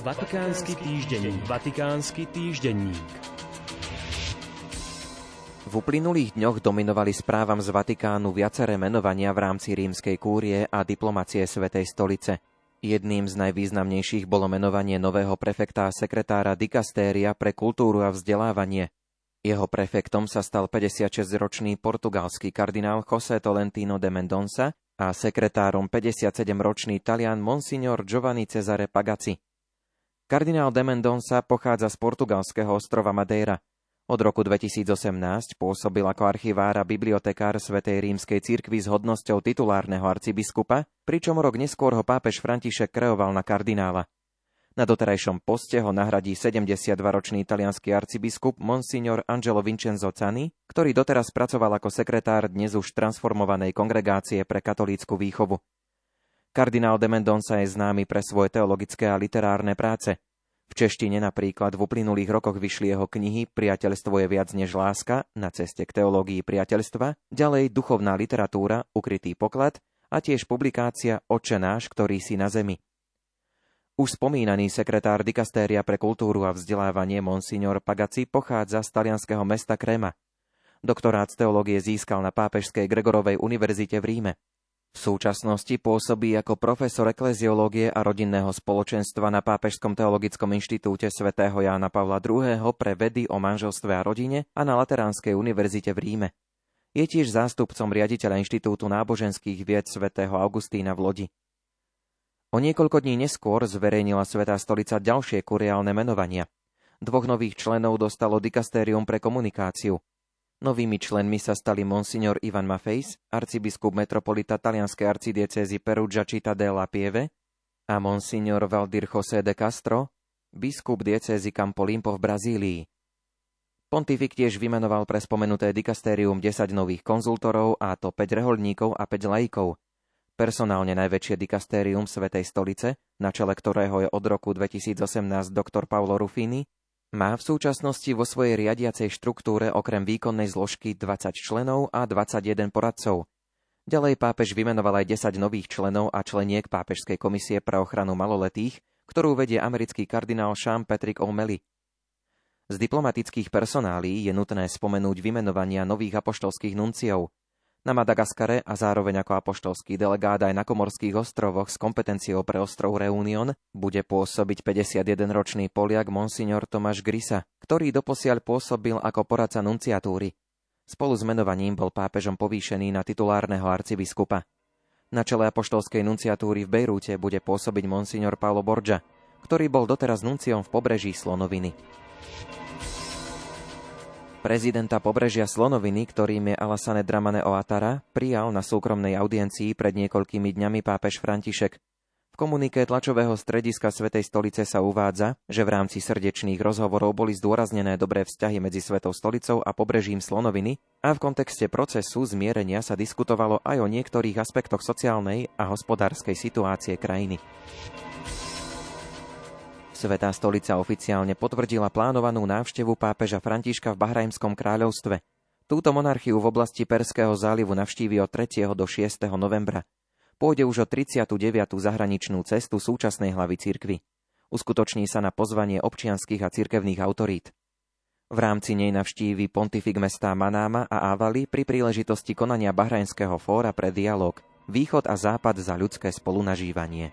Vatikánsky týždenník. Vatikánsky týždenník. V uplynulých dňoch dominovali správam z Vatikánu viaceré menovania v rámci rímskej kúrie a diplomacie Svetej stolice. Jedným z najvýznamnejších bolo menovanie nového prefekta a sekretára dikastéria pre kultúru a vzdelávanie. Jeho prefektom sa stal 56-ročný portugalský kardinál José Tolentino de Mendonça a sekretárom 57-ročný talian Monsignor Giovanni Cesare Pagazzi. Kardinál de Mendonça pochádza z portugalského ostrova Madeira – od roku 2018 pôsobil ako archivár a bibliotekár Svetej rímskej cirkvi s hodnosťou titulárneho arcibiskupa, pričom rok neskôr ho pápež František kreoval na kardinála. Na doterajšom poste ho nahradí 72-ročný italianský arcibiskup Monsignor Angelo Vincenzo Cani, ktorý doteraz pracoval ako sekretár dnes už transformovanej kongregácie pre katolícku výchovu. Kardinál de Mendonça je známy pre svoje teologické a literárne práce – v češtine napríklad v uplynulých rokoch vyšli jeho knihy Priateľstvo je viac než láska na ceste k teológii priateľstva, ďalej duchovná literatúra Ukrytý poklad a tiež publikácia Oče náš, ktorý si na zemi. Už spomínaný sekretár dikastéria pre kultúru a vzdelávanie Monsignor Pagaci pochádza z talianského mesta Krema. Doktorát z teológie získal na Pápežskej Gregorovej univerzite v Ríme. V súčasnosti pôsobí ako profesor ekleziológie a rodinného spoločenstva na Pápežskom teologickom inštitúte svätého Jána Pavla II. pre vedy o manželstve a rodine a na Lateránskej univerzite v Ríme. Je tiež zástupcom riaditeľa Inštitútu náboženských vied svätého Augustína v Lodi. O niekoľko dní neskôr zverejnila Svetá stolica ďalšie kuriálne menovania. Dvoch nových členov dostalo dikastérium pre komunikáciu, Novými členmi sa stali monsignor Ivan Mafejs, arcibiskup metropolita talianskej arcidiecezy Perugia Città della Pieve a monsignor Valdir José de Castro, biskup diecézy Campolimpo v Brazílii. Pontifik tiež vymenoval pre spomenuté dikastérium 10 nových konzultorov a to 5 reholníkov a 5 laikov. Personálne najväčšie dikastérium Svetej stolice, na čele ktorého je od roku 2018 doktor Paolo Ruffini, má v súčasnosti vo svojej riadiacej štruktúre okrem výkonnej zložky 20 členov a 21 poradcov. Ďalej pápež vymenoval aj 10 nových členov a členiek Pápežskej komisie pre ochranu maloletých, ktorú vedie americký kardinál Sean Patrick O'Malley. Z diplomatických personálí je nutné spomenúť vymenovania nových apoštolských nunciov – na Madagaskare a zároveň ako apoštolský delegát aj na Komorských ostrovoch s kompetenciou pre ostrov Reunion bude pôsobiť 51-ročný Poliak Monsignor Tomáš Grisa, ktorý doposiaľ pôsobil ako poradca nunciatúry. Spolu s menovaním bol pápežom povýšený na titulárneho arcibiskupa. Na čele apoštolskej nunciatúry v Bejrúte bude pôsobiť Monsignor Paolo Borgia, ktorý bol doteraz nunciom v pobreží Slonoviny. Prezidenta pobrežia Slonoviny, ktorým je Alassane Dramane Oatara, prijal na súkromnej audiencii pred niekoľkými dňami pápež František. V komunike tlačového strediska Svetej stolice sa uvádza, že v rámci srdečných rozhovorov boli zdôraznené dobré vzťahy medzi Svetou stolicou a pobrežím Slonoviny a v kontexte procesu zmierenia sa diskutovalo aj o niektorých aspektoch sociálnej a hospodárskej situácie krajiny. Svetá stolica oficiálne potvrdila plánovanú návštevu pápeža Františka v Bahrajmskom kráľovstve. Túto monarchiu v oblasti Perského zálivu navštívi od 3. do 6. novembra. Pôjde už o 39. zahraničnú cestu súčasnej hlavy cirkvy. Uskutoční sa na pozvanie občianských a cirkevných autorít. V rámci nej navštívi pontifik mesta Manáma a Ávali pri príležitosti konania Bahrajnského fóra pre dialog Východ a Západ za ľudské spolunažívanie.